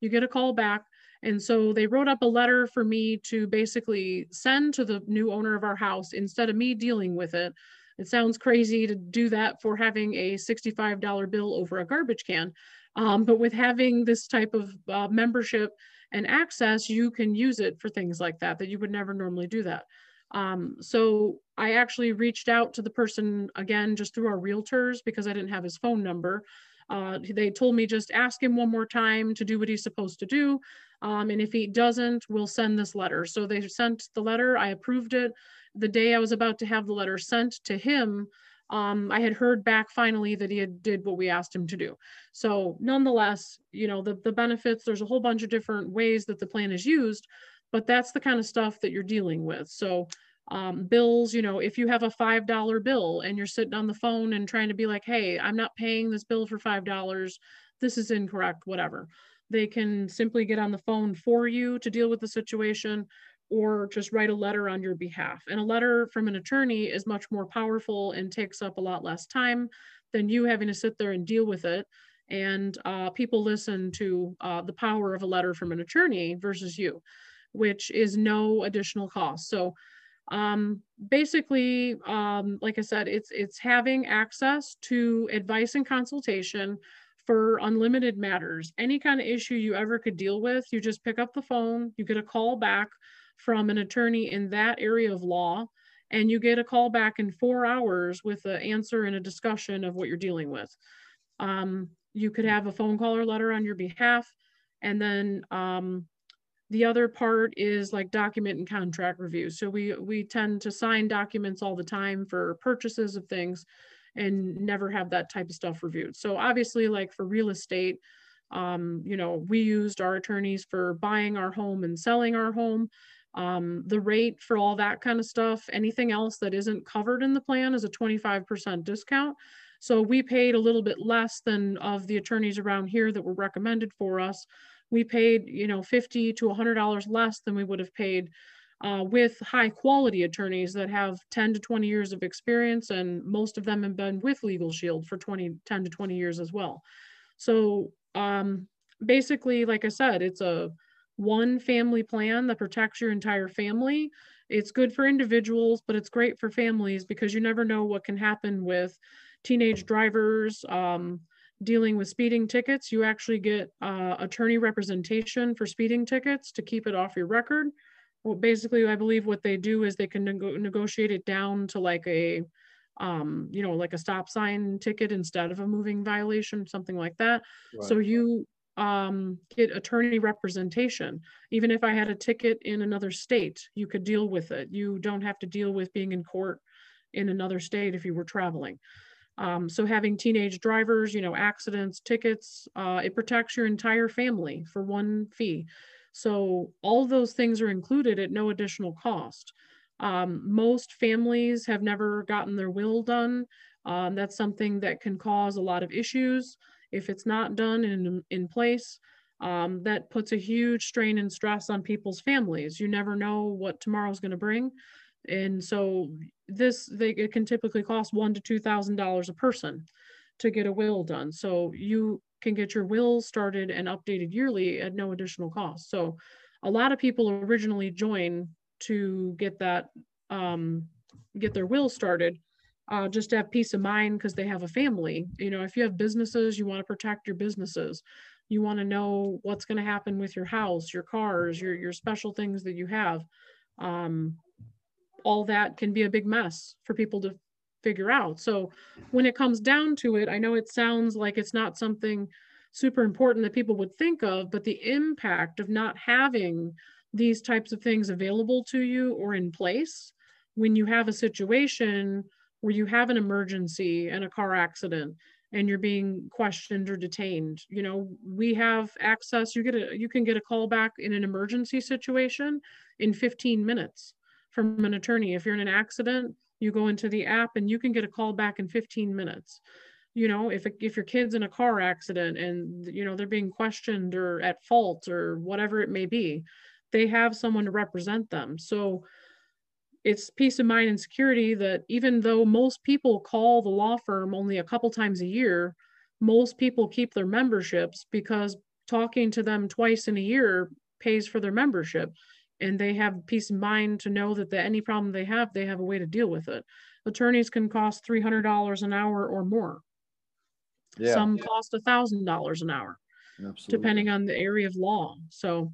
You get a call back. And so they wrote up a letter for me to basically send to the new owner of our house instead of me dealing with it. It sounds crazy to do that for having a $65 bill over a garbage can. Um, but with having this type of uh, membership and access, you can use it for things like that, that you would never normally do that. Um, so I actually reached out to the person again, just through our realtors because I didn't have his phone number. Uh, they told me just ask him one more time to do what he's supposed to do. Um, and if he doesn't, we'll send this letter. So they sent the letter, I approved it the day I was about to have the letter sent to him, um, I had heard back finally that he had did what we asked him to do. So nonetheless, you know, the, the benefits, there's a whole bunch of different ways that the plan is used, but that's the kind of stuff that you're dealing with. So um, bills, you know, if you have a $5 bill and you're sitting on the phone and trying to be like, hey, I'm not paying this bill for $5, this is incorrect, whatever. They can simply get on the phone for you to deal with the situation or just write a letter on your behalf. And a letter from an attorney is much more powerful and takes up a lot less time than you having to sit there and deal with it. And uh, people listen to uh, the power of a letter from an attorney versus you, which is no additional cost. So um, basically, um, like I said, it's it's having access to advice and consultation for unlimited matters. Any kind of issue you ever could deal with, you just pick up the phone, you get a call back from an attorney in that area of law and you get a call back in four hours with an answer and a discussion of what you're dealing with. Um, you could have a phone call or letter on your behalf. And then um, the other part is like document and contract review. So we, we tend to sign documents all the time for purchases of things and never have that type of stuff reviewed. So obviously like for real estate, um, you know, we used our attorneys for buying our home and selling our home um, the rate for all that kind of stuff, anything else that isn't covered in the plan is a 25% discount. So we paid a little bit less than of the attorneys around here that were recommended for us. We paid, you know, 50 to $100 less than we would have paid uh, with high quality attorneys that have 10 to 20 years of experience, and most of them have been with Legal Shield for 20, 10 to 20 years as well. So um, basically, like I said, it's a one family plan that protects your entire family. It's good for individuals, but it's great for families because you never know what can happen with teenage drivers um, dealing with speeding tickets. You actually get uh, attorney representation for speeding tickets to keep it off your record. Well, basically, I believe what they do is they can nego- negotiate it down to like a, um, you know, like a stop sign ticket instead of a moving violation, something like that. Right. So you um, get attorney representation. Even if I had a ticket in another state, you could deal with it. You don't have to deal with being in court in another state if you were traveling. Um, so having teenage drivers, you know, accidents, tickets, uh, it protects your entire family for one fee. So all those things are included at no additional cost. Um, most families have never gotten their will done. Um, that's something that can cause a lot of issues if it's not done in, in place. Um, that puts a huge strain and stress on people's families. You never know what tomorrow's going to bring. And so this they it can typically cost one to two thousand dollars a person to get a will done. So you can get your will started and updated yearly at no additional cost. So a lot of people originally join to get that um, get their will started uh, just to have peace of mind because they have a family. You know, if you have businesses, you want to protect your businesses. You want to know what's going to happen with your house, your cars, your your special things that you have. Um, all that can be a big mess for people to figure out. So when it comes down to it, I know it sounds like it's not something super important that people would think of, but the impact of not having these types of things available to you or in place when you have a situation where you have an emergency and a car accident and you're being questioned or detained you know we have access you get a you can get a call back in an emergency situation in 15 minutes from an attorney. If you're in an accident, you go into the app and you can get a call back in 15 minutes. You know, if if your kid's in a car accident and you know they're being questioned or at fault or whatever it may be, they have someone to represent them. So it's peace of mind and security that even though most people call the law firm only a couple times a year, most people keep their memberships because talking to them twice in a year pays for their membership and they have peace of mind to know that the, any problem they have, they have a way to deal with it. Attorneys can cost $300 an hour or more. Yeah. Some cost $1,000 an hour, Absolutely. depending on the area of law. So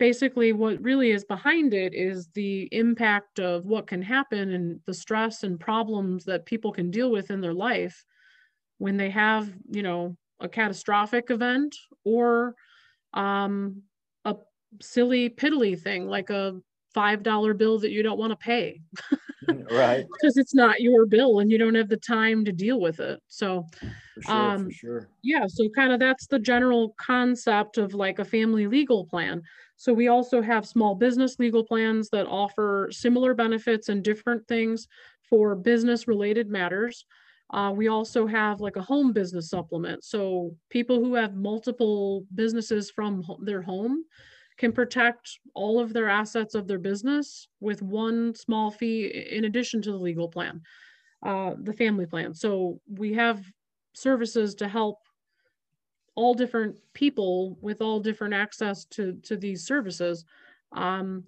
basically what really is behind it is the impact of what can happen and the stress and problems that people can deal with in their life when they have, you know, a catastrophic event or um, a silly piddly thing like a five dollar bill that you don't want to pay. Right. Because it's not your bill and you don't have the time to deal with it. So for sure, um for sure. yeah so kind of that's the general concept of like a family legal plan. So we also have small business legal plans that offer similar benefits and different things for business related matters. Uh, we also have like a home business supplement. So people who have multiple businesses from their home can protect all of their assets of their business with one small fee in addition to the legal plan, uh, the family plan. So we have services to help all different people with all different access to, to these services. Um,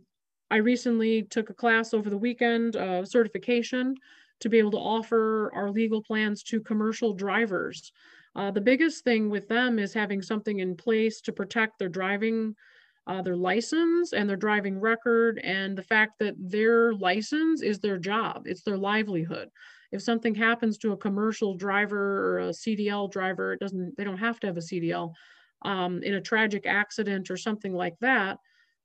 I recently took a class over the weekend, uh, certification, to be able to offer our legal plans to commercial drivers. Uh, the biggest thing with them is having something in place to protect their driving uh, their license and their driving record and the fact that their license is their job, it's their livelihood. If something happens to a commercial driver or a CDL driver, it doesn't, they don't have to have a CDL um, in a tragic accident or something like that.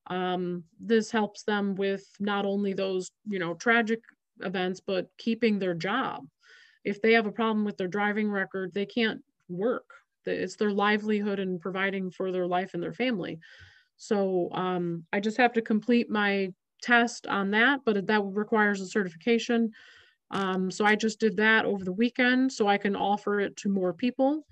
Um, this helps them with not only those, you know, tragic events, but keeping their job. If they have a problem with their driving record, they can't work. It's their livelihood and providing for their life and their family. So um, I just have to complete my test on that, but that requires a certification. Um, so I just did that over the weekend so I can offer it to more people.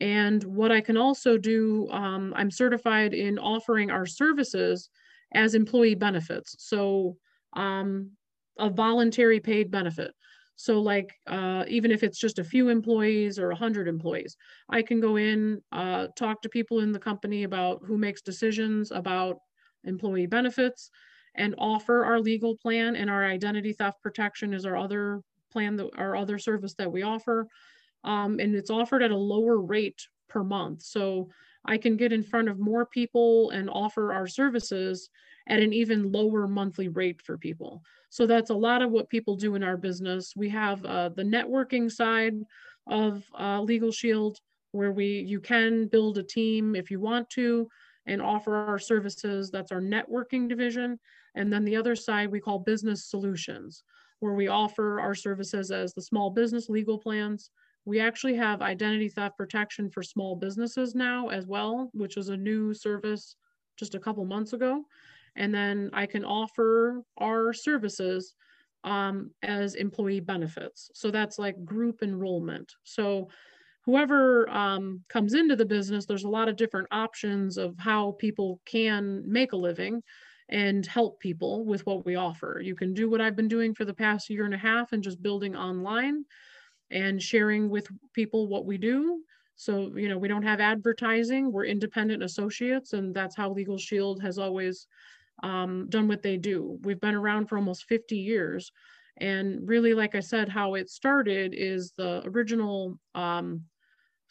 And what I can also do, um, I'm certified in offering our services as employee benefits. So um, a voluntary paid benefit. So like, uh, even if it's just a few employees or a hundred employees, I can go in, uh, talk to people in the company about who makes decisions about employee benefits and offer our legal plan and our identity theft protection is our other plan, that our other service that we offer. Um, and it's offered at a lower rate per month. So I can get in front of more people and offer our services at an even lower monthly rate for people. So that's a lot of what people do in our business. We have uh, the networking side of uh, Legal Shield, where we you can build a team if you want to and offer our services. That's our networking division. And then the other side we call business solutions, where we offer our services as the small business legal plans. We actually have identity theft protection for small businesses now as well, which is a new service just a couple months ago and then I can offer our services um, as employee benefits. So that's like group enrollment. So whoever um, comes into the business, there's a lot of different options of how people can make a living and help people with what we offer. You can do what I've been doing for the past year and a half and just building online and sharing with people what we do. So, you know, we don't have advertising, we're independent associates, and that's how Legal Shield has always um, done what they do. We've been around for almost 50 years. And really, like I said, how it started is the original um,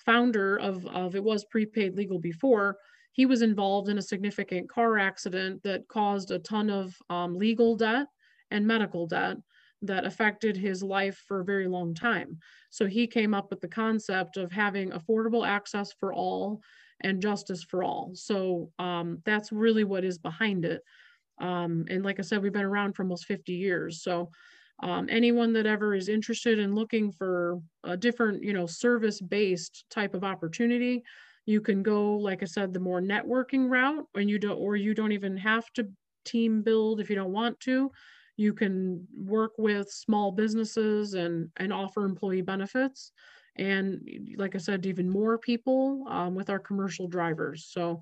founder of, of it was prepaid legal before. He was involved in a significant car accident that caused a ton of um, legal debt and medical debt that affected his life for a very long time. So he came up with the concept of having affordable access for all and justice for all. So um, that's really what is behind it. Um, and like I said, we've been around for almost 50 years. So um, anyone that ever is interested in looking for a different, you know, service-based type of opportunity, you can go, like I said, the more networking route, and you don't, or you don't even have to team build if you don't want to. You can work with small businesses and and offer employee benefits and like I said, even more people um, with our commercial drivers. So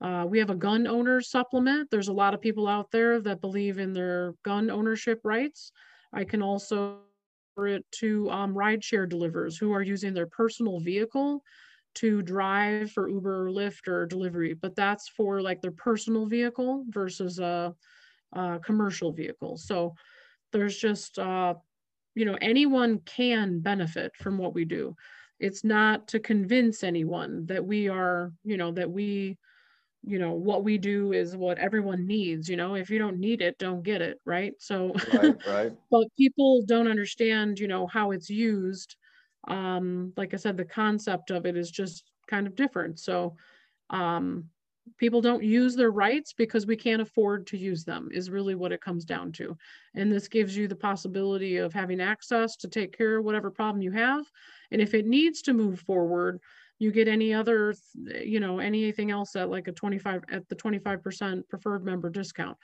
uh, we have a gun owner supplement. There's a lot of people out there that believe in their gun ownership rights. I can also it to um, rideshare delivers who are using their personal vehicle to drive for Uber, or Lyft, or delivery, but that's for like their personal vehicle versus a, a commercial vehicle. So there's just uh, you know, anyone can benefit from what we do. It's not to convince anyone that we are, you know, that we, you know, what we do is what everyone needs. You know, if you don't need it, don't get it, right? So, right, right. but people don't understand, you know, how it's used. Um, like I said, the concept of it is just kind of different. So, um, people don't use their rights because we can't afford to use them is really what it comes down to. And this gives you the possibility of having access to take care of whatever problem you have. And if it needs to move forward you get any other you know anything else at like a 25 at the 25% preferred member discount.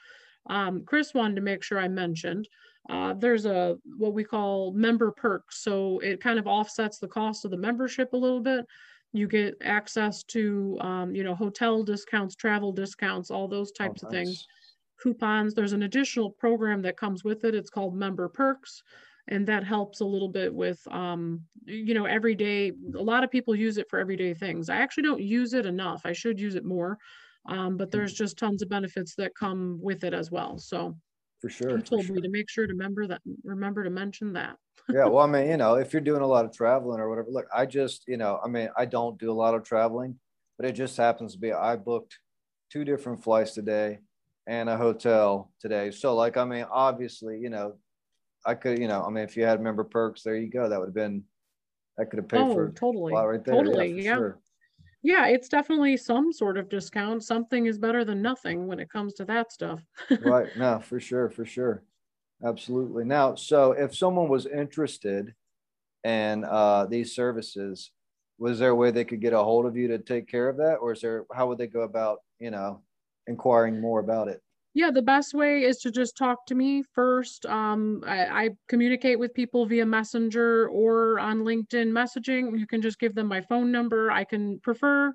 Um, chris wanted to make sure i mentioned uh, there's a what we call member perks. So it kind of offsets the cost of the membership a little bit you get access to um, you know hotel discounts travel discounts all those oh, types oh, of things. coupons there's an additional program that comes with it. It's called member perks and that helps a little bit with um, you know everyday a lot of people use it for everyday things. I actually don't use it enough. I should use it more um, but there's just tons of benefits that come with it as well so for sure. He told sure. me to make sure to remember that, remember to mention that. yeah. Well, I mean, you know, if you're doing a lot of traveling or whatever, look, I just, you know, I mean, I don't do a lot of traveling, but it just happens to be I booked two different flights today and a hotel today. So, like, I mean, obviously, you know, I could, you know, I mean, if you had member perks, there you go. That would have been, that could have paid oh, for totally, right there. totally, yeah. yeah. Sure yeah, it's definitely some sort of discount. Something is better than nothing when it comes to that stuff. right. No, for sure. For sure. Absolutely. Now, so if someone was interested in uh, these services, was there a way they could get a hold of you to take care of that? Or is there, how would they go about, you know, inquiring more about it? Yeah, the best way is to just talk to me first. Um, I, I, communicate with people via Messenger or on LinkedIn messaging. You can just give them my phone number. I can prefer,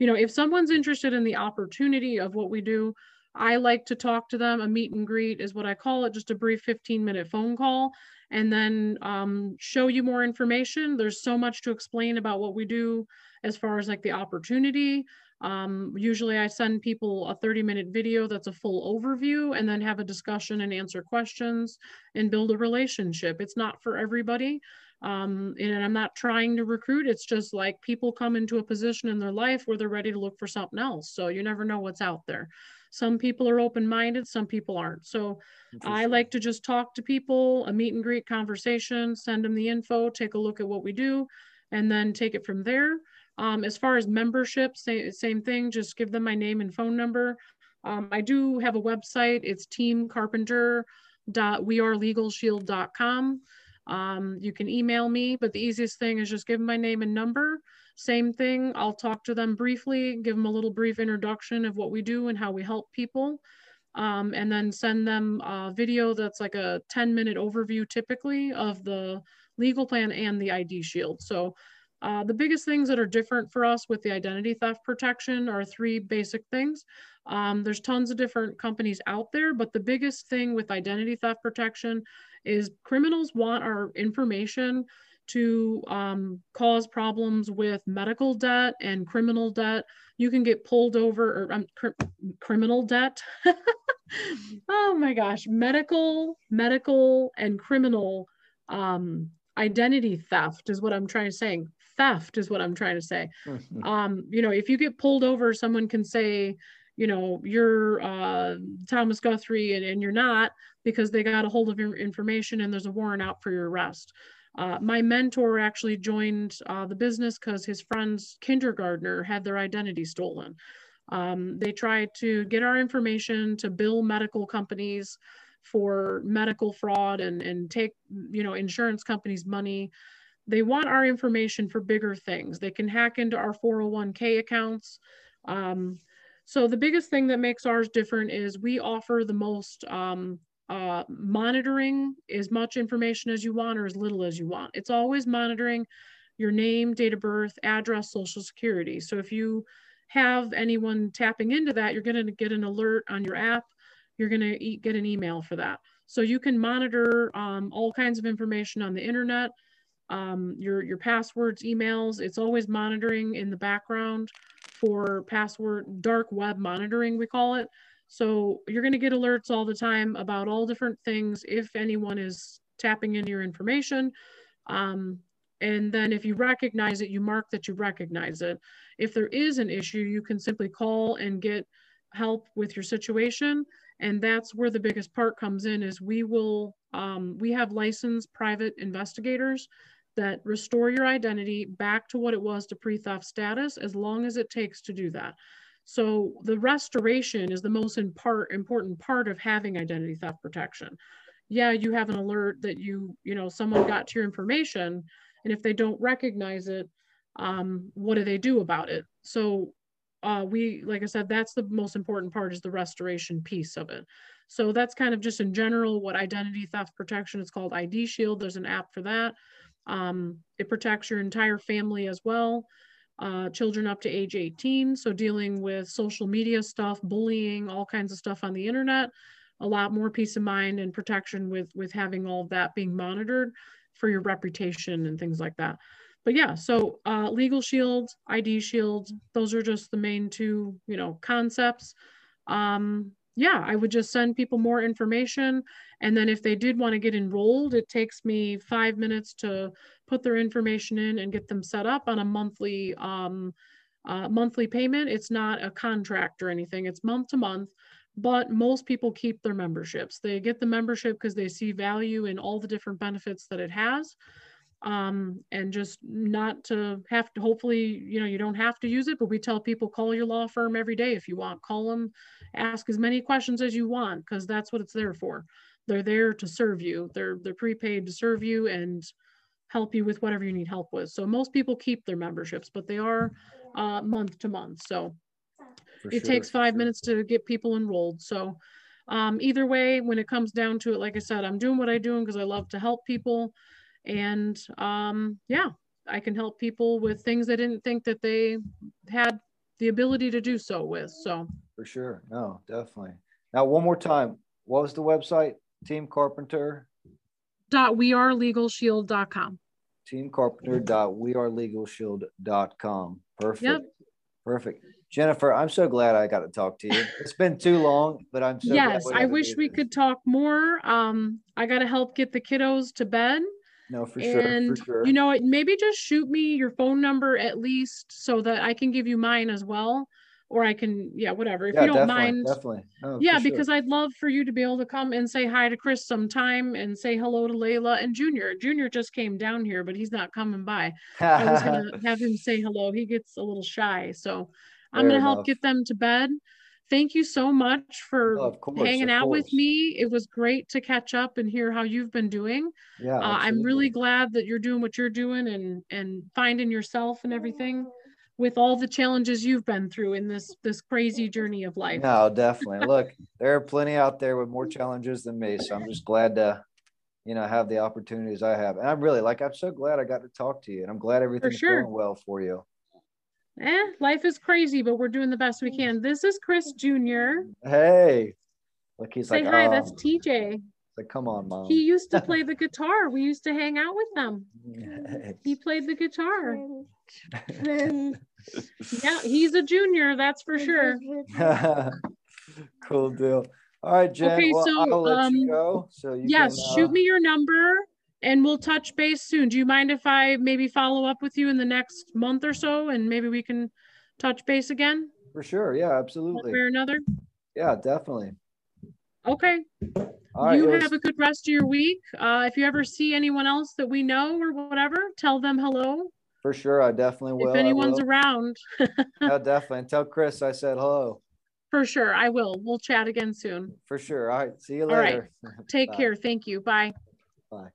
you know, if someone's interested in the opportunity of what we do, I like to talk to them. A meet and greet is what I call it, just a brief 15 minute phone call, and then um, show you more information. There's so much to explain about what we do as far as like the opportunity. Um, usually I send people a 30 minute video that's a full overview and then have a discussion and answer questions and build a relationship. It's not for everybody. Um, and I'm not trying to recruit. It's just like people come into a position in their life where they're ready to look for something else. So you never know what's out there. Some people are open minded, some people aren't. So I like to just talk to people, a meet and greet conversation, send them the info, take a look at what we do, and then take it from there. Um, as far as membership, same, same thing, just give them my name and phone number. Um, I do have a website, it's teamcarpenter.wearelegalshield.com. Um, you can email me, but the easiest thing is just give them my name and number. Same thing, I'll talk to them briefly, give them a little brief introduction of what we do and how we help people. Um, and then send them a video that's like a 10 minute overview typically of the legal plan and the ID shield. So uh, the biggest things that are different for us with the identity theft protection are three basic things. Um, there's tons of different companies out there, but the biggest thing with identity theft protection is criminals want our information to um, cause problems with medical debt and criminal debt. You can get pulled over or um, cr criminal debt. oh my gosh, medical, medical, and criminal um, identity theft is what I'm trying to say theft is what I'm trying to say. Mm-hmm. Um, you know, if you get pulled over, someone can say, you know, you're uh, Thomas Guthrie and, and you're not because they got a hold of your information and there's a warrant out for your arrest. Uh, my mentor actually joined uh, the business because his friend's kindergartner had their identity stolen. Um, they tried to get our information to bill medical companies for medical fraud and, and take, you know, insurance companies' money they want our information for bigger things. They can hack into our 401k accounts. Um, so the biggest thing that makes ours different is we offer the most um, uh, monitoring as much information as you want or as little as you want. It's always monitoring your name, date of birth, address, social security. So if you have anyone tapping into that, you're going to get an alert on your app. You're going to get an email for that. So you can monitor um, all kinds of information on the internet um, your, your passwords, emails. It's always monitoring in the background for password, dark web monitoring, we call it. So you're going to get alerts all the time about all different things if anyone is tapping into your information. Um, and then if you recognize it, you mark that you recognize it. If there is an issue, you can simply call and get help with your situation. And that's where the biggest part comes in is we will, um, we have licensed private investigators that restore your identity back to what it was to pre-theft status as long as it takes to do that. So the restoration is the most part, important part of having identity theft protection. Yeah, you have an alert that you, you know, someone got to your information and if they don't recognize it, um, what do they do about it? So uh, we, like I said, that's the most important part is the restoration piece of it. So that's kind of just in general what identity theft protection is called ID Shield. There's an app for that. Um, it protects your entire family as well, uh, children up to age 18. So dealing with social media stuff, bullying, all kinds of stuff on the internet, a lot more peace of mind and protection with, with having all of that being monitored for your reputation and things like that. But yeah, so uh, legal shields, ID shields, those are just the main two, you know, concepts. Um, yeah, I would just send people more information. And then if they did want to get enrolled, it takes me five minutes to put their information in and get them set up on a monthly um, uh, monthly payment. It's not a contract or anything. It's month to month. But most people keep their memberships. They get the membership because they see value in all the different benefits that it has um, and just not to have to hopefully you know you don't have to use it but we tell people call your law firm every day if you want call them ask as many questions as you want because that's what it's there for they're there to serve you they're they're prepaid to serve you and help you with whatever you need help with so most people keep their memberships but they are uh, month to month so for it sure, takes five sure. minutes to get people enrolled so um, either way when it comes down to it like i said i'm doing what i do because i love to help people and um, yeah, I can help people with things they didn't think that they had the ability to do so with. So for sure, no, definitely. Now, one more time, what was the website? Team Carpenter. Dot We are legal shield dot wearelegalshield.com. Teamcarpenter.wearelegalshield.com. Perfect. Yep. Perfect. Perfect. Jennifer, I'm so glad I got to talk to you. It's been too long, but I'm so yes. I wish we this. could talk more. Um, I got to help get the kiddos to bed. No, for sure. and For sure. you know? Maybe just shoot me your phone number at least so that I can give you mine as well. Or I can, yeah, whatever. If yeah, you don't definitely. mind. Definitely. Yeah, sure. because I'd love for you to be able to come and say hi to Chris sometime and say hello to Layla and Junior. Junior just came down here, but he's not coming by. I was gonna have him say hello. He gets a little shy, so I'm Fair gonna help get them to bed. Thank you so much for Oh, course, hanging out with me. It was great to catch up and hear how you've been doing. yeah, Uh, I'm really glad that you're doing what you're doing and and finding yourself and everything with all the challenges you've been through in this this crazy journey of life. No, definitely. Look, there are plenty out there with more challenges than me. So I'm just glad to, you know, have the opportunities I have. And I'm really like, I'm so glad I got to talk to you. And I'm glad everything's sure. going well for you. Eh, life is crazy, but we're doing the best we can. This is Chris Jr. Hey. Look, he's Say like, hi, oh. that's TJ. Like, come on, mom. He used to play the guitar. We used to hang out with them. He played the guitar. Yeah, he's a junior, that's for sure. cool deal. All right, Jen. Okay, well, so, I'll let you um, go. So you Yes, can, uh, shoot me your number and we'll touch base soon. Do you mind if I maybe follow up with you in the next month or so and maybe we can touch base again for sure. Yeah, one absolutely. way or another? Yeah, definitely. Okay, All right. you was- have a good rest of your week. Uh, if you ever see anyone else that we know or whatever, tell them hello. for sure. I definitely will. If anyone's will. around, Yeah, definitely. And tell Chris I said hello. for sure, I will. We'll chat again soon. For sure. All right. See you later. All right. Take Bye. care. Thank you. Bye. Bye.